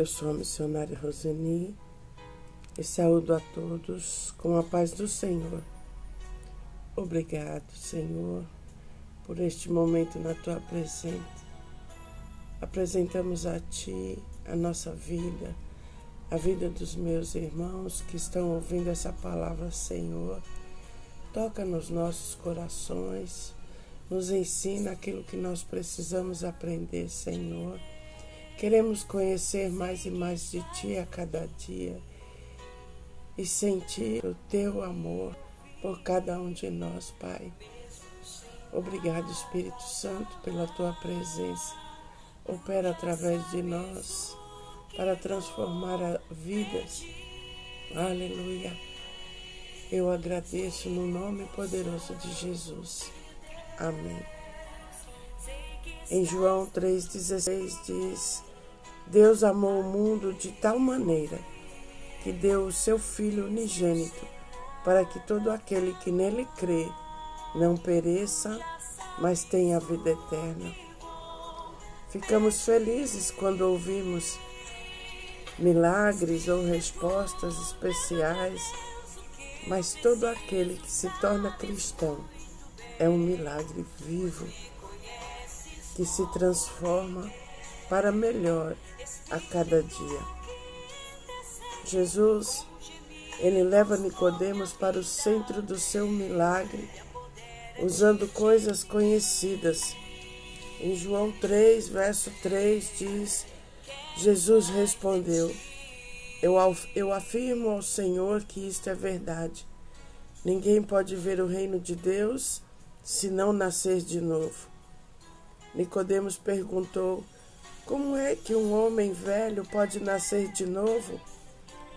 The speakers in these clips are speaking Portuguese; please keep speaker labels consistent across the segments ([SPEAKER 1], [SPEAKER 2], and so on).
[SPEAKER 1] Eu sou a missionária Roseni e saúdo a todos com a paz do Senhor. Obrigado, Senhor, por este momento na tua presença. Apresentamos a Ti a nossa vida, a vida dos meus irmãos que estão ouvindo essa palavra, Senhor. Toca nos nossos corações, nos ensina aquilo que nós precisamos aprender, Senhor Queremos conhecer mais e mais de Ti a cada dia e sentir o Teu amor por cada um de nós, Pai. Obrigado, Espírito Santo, pela Tua presença. Opera através de nós para transformar vidas. Aleluia. Eu agradeço no nome poderoso de Jesus. Amém. Em João 3,16 diz: Deus amou o mundo de tal maneira que deu o seu Filho unigênito, para que todo aquele que nele crê não pereça, mas tenha vida eterna. Ficamos felizes quando ouvimos milagres ou respostas especiais, mas todo aquele que se torna cristão é um milagre vivo que se transforma para melhor a cada dia. Jesus, ele leva Nicodemos para o centro do seu milagre, usando coisas conhecidas. Em João 3, verso 3 diz: Jesus respondeu: eu, afirmo ao Senhor que isto é verdade. Ninguém pode ver o reino de Deus se não nascer de novo. Nicodemos perguntou: como é que um homem velho pode nascer de novo?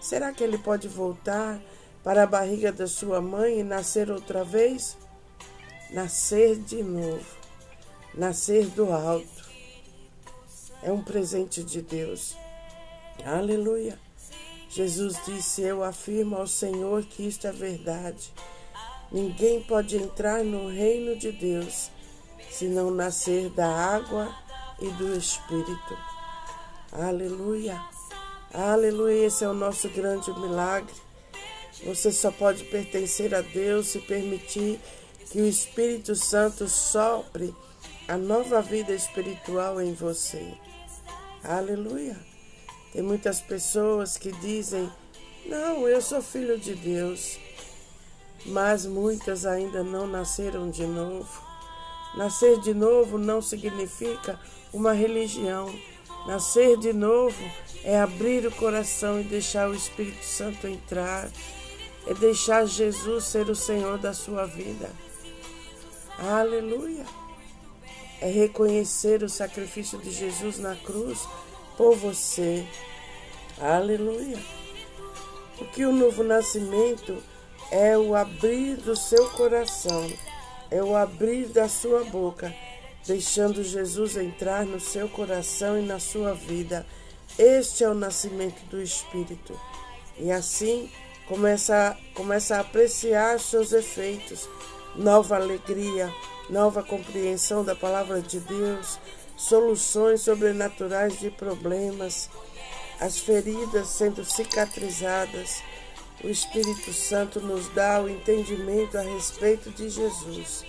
[SPEAKER 1] Será que ele pode voltar para a barriga da sua mãe e nascer outra vez? Nascer de novo, nascer do alto. É um presente de Deus. Aleluia. Jesus disse: Eu afirmo ao Senhor que isto é verdade. Ninguém pode entrar no reino de Deus se não nascer da água e do Espírito. Aleluia. Aleluia. Esse é o nosso grande milagre. Você só pode pertencer a Deus se permitir que o Espírito Santo sopre a nova vida espiritual em você. Aleluia. Tem muitas pessoas que dizem: Não, eu sou filho de Deus. Mas muitas ainda não nasceram de novo. Nascer de novo não significa uma religião. Nascer de novo é abrir o coração e deixar o Espírito Santo entrar, é deixar Jesus ser o Senhor da sua vida. Aleluia! É reconhecer o sacrifício de Jesus na cruz por você. Aleluia! Porque o novo nascimento é o abrir do seu coração, é o abrir da sua boca deixando Jesus entrar no seu coração e na sua vida. Este é o nascimento do Espírito. E assim começa, começa a apreciar seus efeitos, nova alegria, nova compreensão da palavra de Deus, soluções sobrenaturais de problemas, as feridas sendo cicatrizadas. O Espírito Santo nos dá o entendimento a respeito de Jesus.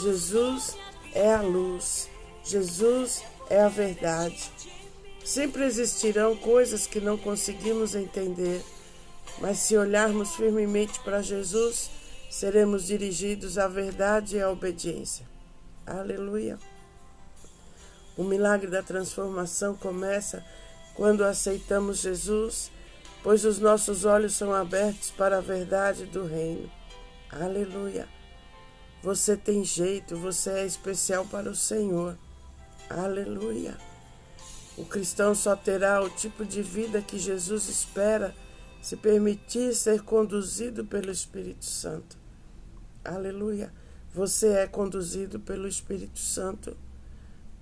[SPEAKER 1] Jesus é a luz, Jesus é a verdade. Sempre existirão coisas que não conseguimos entender, mas se olharmos firmemente para Jesus, seremos dirigidos à verdade e à obediência. Aleluia. O milagre da transformação começa quando aceitamos Jesus, pois os nossos olhos são abertos para a verdade do Reino. Aleluia. Você tem jeito, você é especial para o Senhor. Aleluia. O cristão só terá o tipo de vida que Jesus espera se permitir ser conduzido pelo Espírito Santo. Aleluia. Você é conduzido pelo Espírito Santo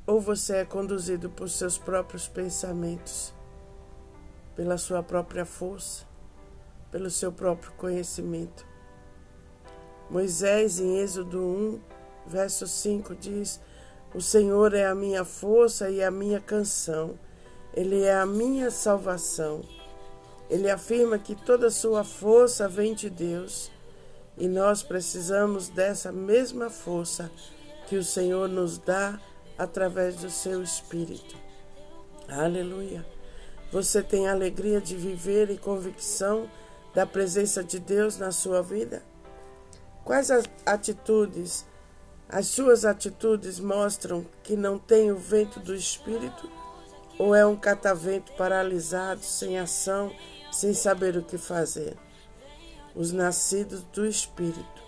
[SPEAKER 1] ou você é conduzido por seus próprios pensamentos, pela sua própria força, pelo seu próprio conhecimento. Moisés, em Êxodo 1, verso 5, diz: O Senhor é a minha força e a minha canção. Ele é a minha salvação. Ele afirma que toda sua força vem de Deus e nós precisamos dessa mesma força que o Senhor nos dá através do seu Espírito. Aleluia. Você tem alegria de viver e convicção da presença de Deus na sua vida? Quais as atitudes, as suas atitudes mostram que não tem o vento do Espírito? Ou é um catavento paralisado, sem ação, sem saber o que fazer? Os nascidos do Espírito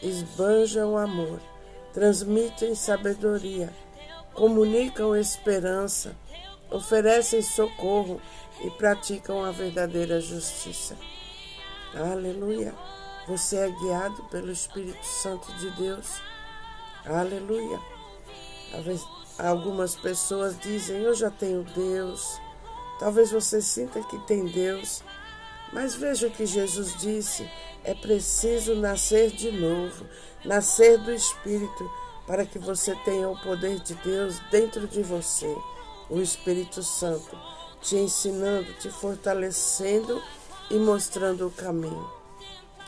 [SPEAKER 1] esbanjam o amor, transmitem sabedoria, comunicam esperança, oferecem socorro e praticam a verdadeira justiça. Aleluia! Você é guiado pelo Espírito Santo de Deus. Aleluia! Algumas pessoas dizem: Eu já tenho Deus. Talvez você sinta que tem Deus, mas veja o que Jesus disse: é preciso nascer de novo, nascer do Espírito, para que você tenha o poder de Deus dentro de você, o Espírito Santo, te ensinando, te fortalecendo e mostrando o caminho.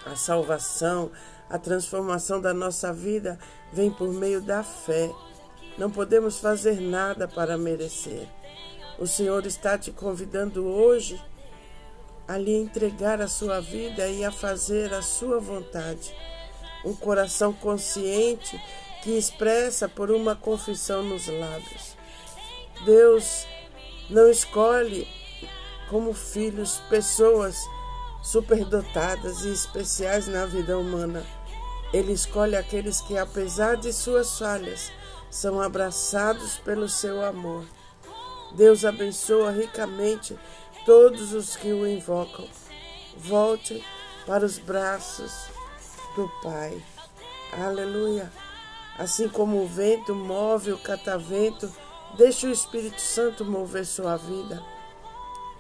[SPEAKER 1] A salvação, a transformação da nossa vida vem por meio da fé. Não podemos fazer nada para merecer. O Senhor está te convidando hoje a lhe entregar a sua vida e a fazer a sua vontade. Um coração consciente que expressa por uma confissão nos lábios. Deus não escolhe como filhos pessoas superdotadas e especiais na vida humana. Ele escolhe aqueles que, apesar de suas falhas, são abraçados pelo seu amor. Deus abençoa ricamente todos os que o invocam. Volte para os braços do Pai. Aleluia. Assim como o vento move o catavento, deixe o Espírito Santo mover sua vida.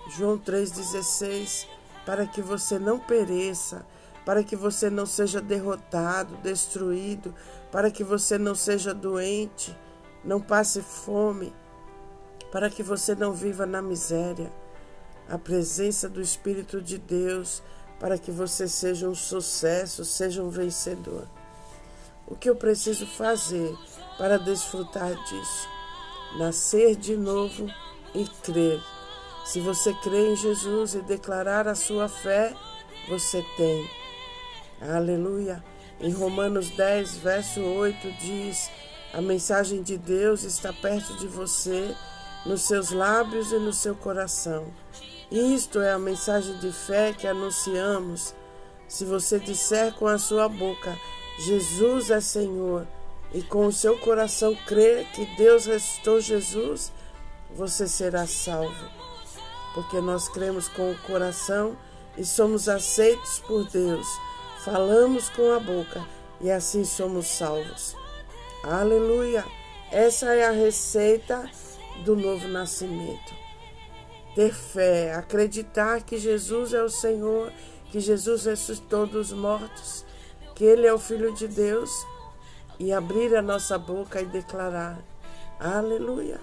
[SPEAKER 1] João 3,16, para que você não pereça, para que você não seja derrotado, destruído, para que você não seja doente, não passe fome, para que você não viva na miséria. A presença do Espírito de Deus para que você seja um sucesso, seja um vencedor. O que eu preciso fazer para desfrutar disso? Nascer de novo e crer se você crê em Jesus e declarar a sua fé, você tem. Aleluia. Em Romanos 10, verso 8 diz: A mensagem de Deus está perto de você, nos seus lábios e no seu coração. Isto é a mensagem de fé que anunciamos. Se você disser com a sua boca, Jesus é Senhor, e com o seu coração crer que Deus ressuscitou Jesus, você será salvo porque nós cremos com o coração e somos aceitos por Deus. Falamos com a boca e assim somos salvos. Aleluia! Essa é a receita do novo nascimento. Ter fé, acreditar que Jesus é o Senhor, que Jesus ressuscitou dos mortos, que Ele é o Filho de Deus e abrir a nossa boca e declarar: Aleluia!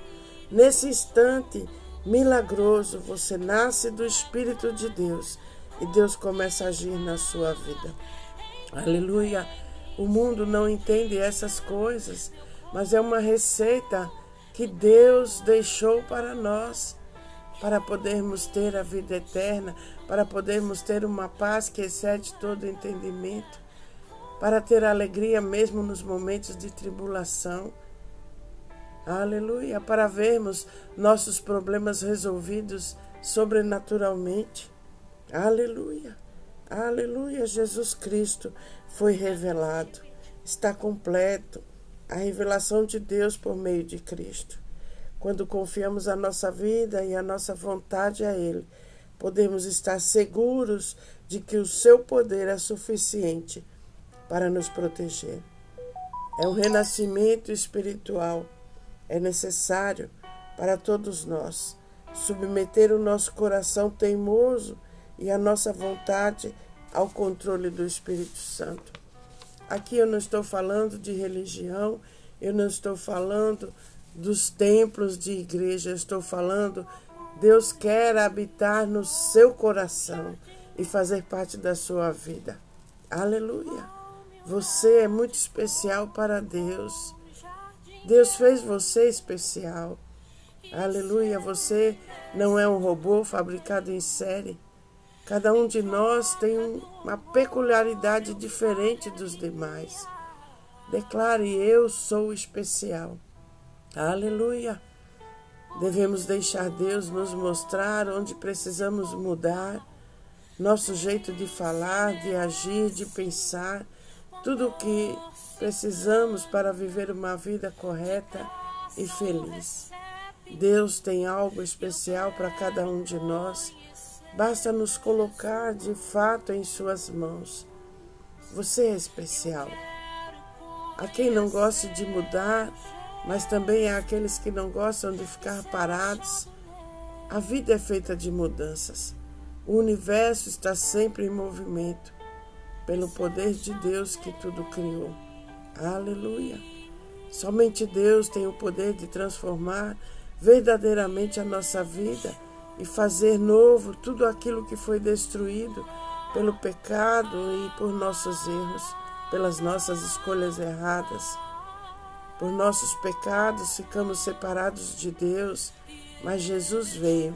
[SPEAKER 1] Nesse instante, milagroso, você nasce do Espírito de Deus e Deus começa a agir na sua vida. Aleluia! O mundo não entende essas coisas, mas é uma receita que Deus deixou para nós, para podermos ter a vida eterna, para podermos ter uma paz que excede todo entendimento, para ter alegria mesmo nos momentos de tribulação Aleluia, para vermos nossos problemas resolvidos sobrenaturalmente. Aleluia, aleluia, Jesus Cristo foi revelado, está completo a revelação de Deus por meio de Cristo. Quando confiamos a nossa vida e a nossa vontade a Ele, podemos estar seguros de que o seu poder é suficiente para nos proteger. É um renascimento espiritual é necessário para todos nós submeter o nosso coração teimoso e a nossa vontade ao controle do Espírito Santo. Aqui eu não estou falando de religião, eu não estou falando dos templos de igreja, eu estou falando Deus quer habitar no seu coração e fazer parte da sua vida. Aleluia! Você é muito especial para Deus. Deus fez você especial. Aleluia! Você não é um robô fabricado em série. Cada um de nós tem uma peculiaridade diferente dos demais. Declare: Eu sou especial. Aleluia! Devemos deixar Deus nos mostrar onde precisamos mudar nosso jeito de falar, de agir, de pensar, tudo o que precisamos para viver uma vida correta e feliz. Deus tem algo especial para cada um de nós Basta nos colocar de fato em Suas mãos. Você é especial. Há quem não goste de mudar, mas também há aqueles que não gostam de ficar parados. A vida é feita de mudanças. O universo está sempre em movimento, pelo poder de Deus que tudo criou. Aleluia! Somente Deus tem o poder de transformar verdadeiramente a nossa vida e fazer novo tudo aquilo que foi destruído pelo pecado e por nossos erros, pelas nossas escolhas erradas. Por nossos pecados ficamos separados de Deus, mas Jesus veio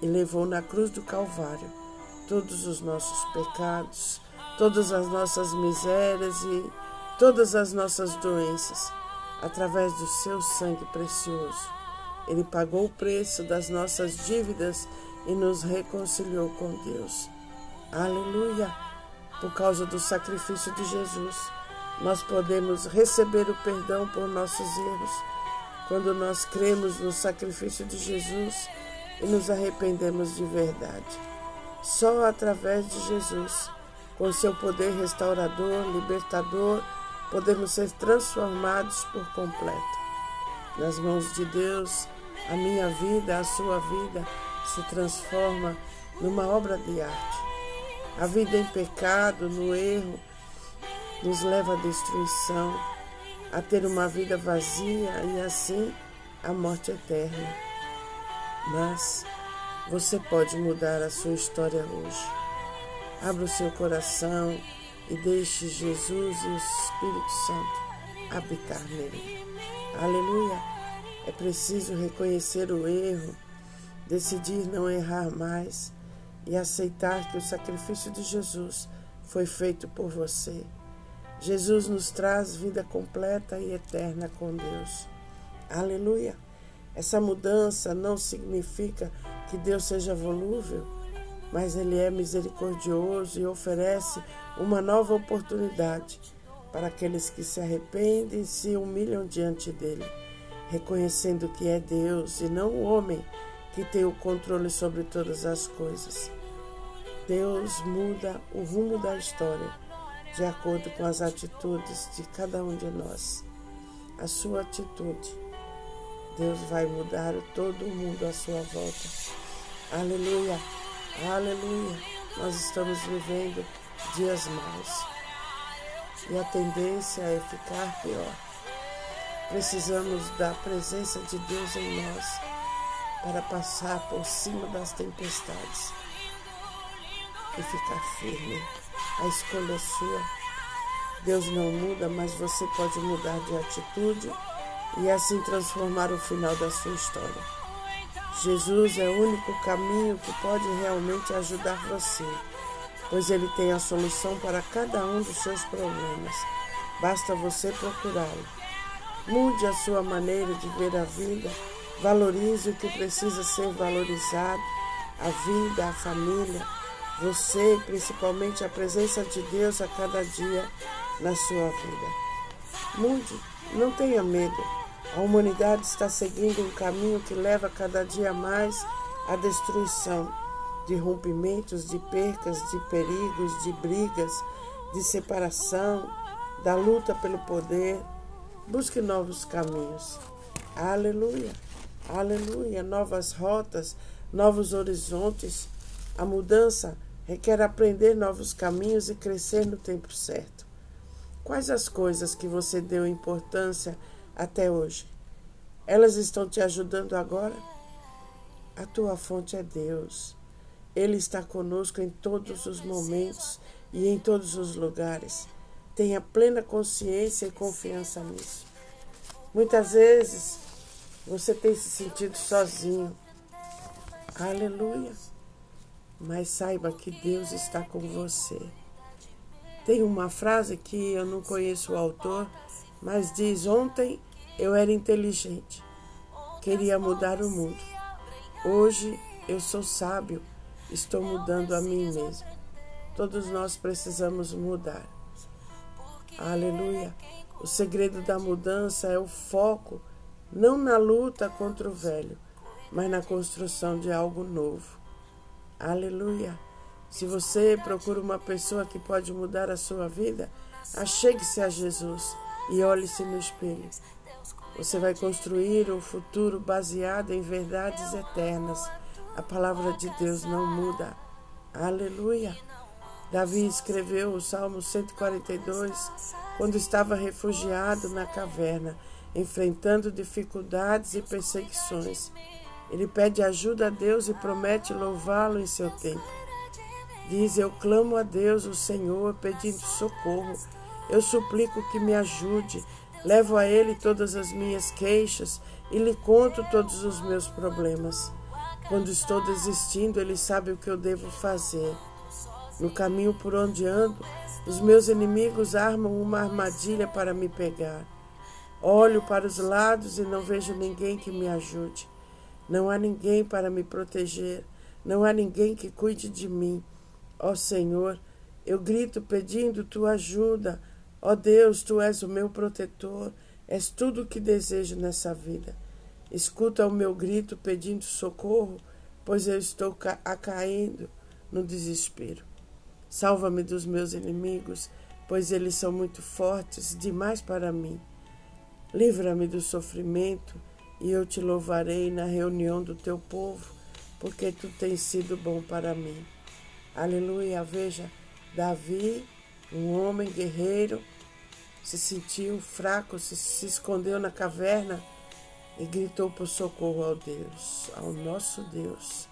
[SPEAKER 1] e levou na cruz do Calvário todos os nossos pecados, todas as nossas misérias e todas as nossas doenças, através do seu sangue precioso. Ele pagou o preço das nossas dívidas e nos reconciliou com Deus. Aleluia! Por causa do sacrifício de Jesus, nós podemos receber o perdão por nossos erros quando nós cremos no sacrifício de Jesus e nos arrependemos de verdade. Só através de Jesus, com seu poder restaurador, libertador, podemos ser transformados por completo. Nas mãos de Deus, a minha vida, a sua vida se transforma numa obra de arte. A vida em pecado, no erro, nos leva à destruição, a ter uma vida vazia e assim a morte eterna. Mas você pode mudar a sua história hoje. Abra o seu coração e deixe Jesus e o Espírito Santo habitar nele. Aleluia. É preciso reconhecer o erro, decidir não errar mais e aceitar que o sacrifício de Jesus foi feito por você. Jesus nos traz vida completa e eterna com Deus. Aleluia! Essa mudança não significa que Deus seja volúvel, mas Ele é misericordioso e oferece uma nova oportunidade para aqueles que se arrependem e se humilham diante dele reconhecendo que é Deus e não o homem que tem o controle sobre todas as coisas. Deus muda o rumo da história de acordo com as atitudes de cada um de nós. A sua atitude, Deus vai mudar todo mundo à sua volta. Aleluia, aleluia. Nós estamos vivendo dias maus e a tendência é ficar pior. Precisamos da presença de Deus em nós para passar por cima das tempestades e ficar firme. A escolha é sua. Deus não muda, mas você pode mudar de atitude e assim transformar o final da sua história. Jesus é o único caminho que pode realmente ajudar você, pois ele tem a solução para cada um dos seus problemas. Basta você procurá-lo. Mude a sua maneira de ver a vida. Valorize o que precisa ser valorizado: a vida, a família, você principalmente a presença de Deus a cada dia na sua vida. Mude, não tenha medo. A humanidade está seguindo um caminho que leva cada dia mais à destruição, de rompimentos, de percas, de perigos, de brigas, de separação, da luta pelo poder Busque novos caminhos. Aleluia. Aleluia. Novas rotas, novos horizontes. A mudança requer aprender novos caminhos e crescer no tempo certo. Quais as coisas que você deu importância até hoje? Elas estão te ajudando agora? A tua fonte é Deus. Ele está conosco em todos os momentos e em todos os lugares. Tenha plena consciência e confiança nisso. Muitas vezes você tem se sentido sozinho. Aleluia. Mas saiba que Deus está com você. Tem uma frase que eu não conheço o autor, mas diz: Ontem eu era inteligente, queria mudar o mundo. Hoje eu sou sábio, estou mudando a mim mesmo. Todos nós precisamos mudar. Aleluia. O segredo da mudança é o foco não na luta contra o velho, mas na construção de algo novo. Aleluia. Se você procura uma pessoa que pode mudar a sua vida, achegue-se a Jesus e olhe-se no espelho. Você vai construir um futuro baseado em verdades eternas. A palavra de Deus não muda. Aleluia. Davi escreveu o Salmo 142 quando estava refugiado na caverna, enfrentando dificuldades e perseguições. Ele pede ajuda a Deus e promete louvá-lo em seu tempo. Diz: Eu clamo a Deus, o Senhor, pedindo socorro. Eu suplico que me ajude. Levo a Ele todas as minhas queixas e lhe conto todos os meus problemas. Quando estou desistindo, Ele sabe o que eu devo fazer. No caminho por onde ando, os meus inimigos armam uma armadilha para me pegar. Olho para os lados e não vejo ninguém que me ajude. Não há ninguém para me proteger. Não há ninguém que cuide de mim. Ó Senhor, eu grito pedindo tua ajuda. Ó Deus, tu és o meu protetor. És tudo o que desejo nessa vida. Escuta o meu grito pedindo socorro, pois eu estou ca caindo no desespero. Salva-me dos meus inimigos, pois eles são muito fortes demais para mim. Livra-me do sofrimento e eu te louvarei na reunião do teu povo, porque tu tens sido bom para mim. Aleluia. Veja, Davi, um homem guerreiro, se sentiu fraco, se, se escondeu na caverna e gritou por socorro ao Deus, ao nosso Deus.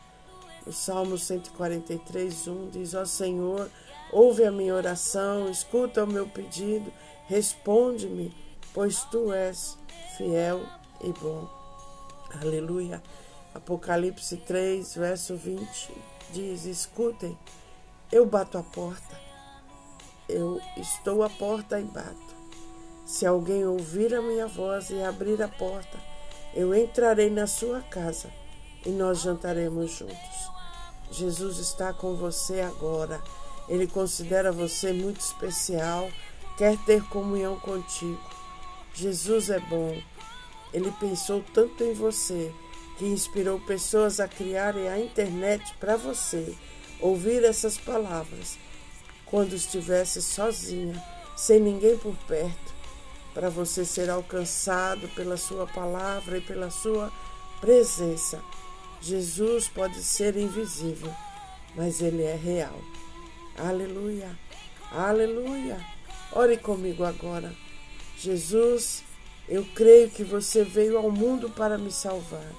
[SPEAKER 1] O Salmo 143, 1 diz: Ó oh Senhor, ouve a minha oração, escuta o meu pedido, responde-me, pois tu és fiel e bom. Aleluia. Apocalipse 3, verso 20 diz: Escutem, eu bato a porta. Eu estou à porta e bato. Se alguém ouvir a minha voz e abrir a porta, eu entrarei na sua casa e nós jantaremos juntos. Jesus está com você agora. Ele considera você muito especial, quer ter comunhão contigo. Jesus é bom. Ele pensou tanto em você que inspirou pessoas a criarem a internet para você ouvir essas palavras quando estivesse sozinha, sem ninguém por perto, para você ser alcançado pela sua palavra e pela sua presença. Jesus pode ser invisível, mas ele é real. Aleluia, aleluia. Ore comigo agora. Jesus, eu creio que você veio ao mundo para me salvar.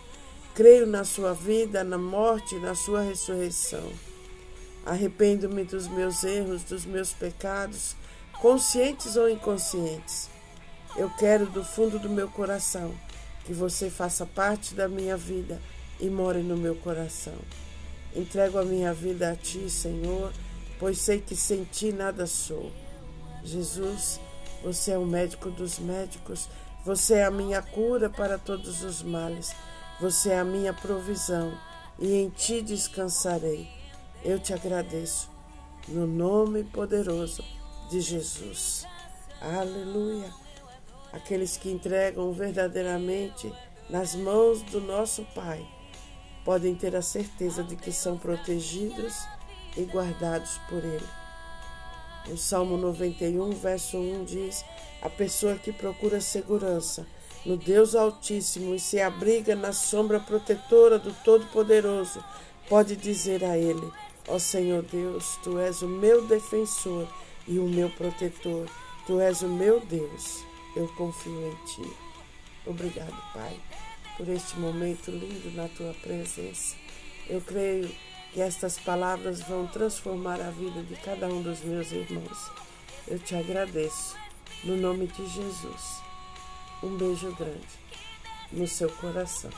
[SPEAKER 1] Creio na sua vida, na morte e na sua ressurreição. Arrependo-me dos meus erros, dos meus pecados, conscientes ou inconscientes. Eu quero do fundo do meu coração que você faça parte da minha vida e more no meu coração. Entrego a minha vida a Ti, Senhor, pois sei que sem Ti nada sou. Jesus, você é o médico dos médicos, você é a minha cura para todos os males, você é a minha provisão e em Ti descansarei. Eu te agradeço, no nome poderoso de Jesus. Aleluia. Aqueles que entregam verdadeiramente nas mãos do nosso Pai podem ter a certeza de que são protegidos e guardados por Ele. O Salmo 91, verso 1 diz: A pessoa que procura segurança no Deus Altíssimo e se abriga na sombra protetora do Todo-Poderoso, pode dizer a Ele: Ó Senhor Deus, Tu és o meu defensor e o meu protetor, Tu és o meu Deus, eu confio em Ti. Obrigado, Pai por este momento lindo na tua presença. Eu creio que estas palavras vão transformar a vida de cada um dos meus irmãos. Eu te agradeço, no nome de Jesus. Um beijo grande no seu coração.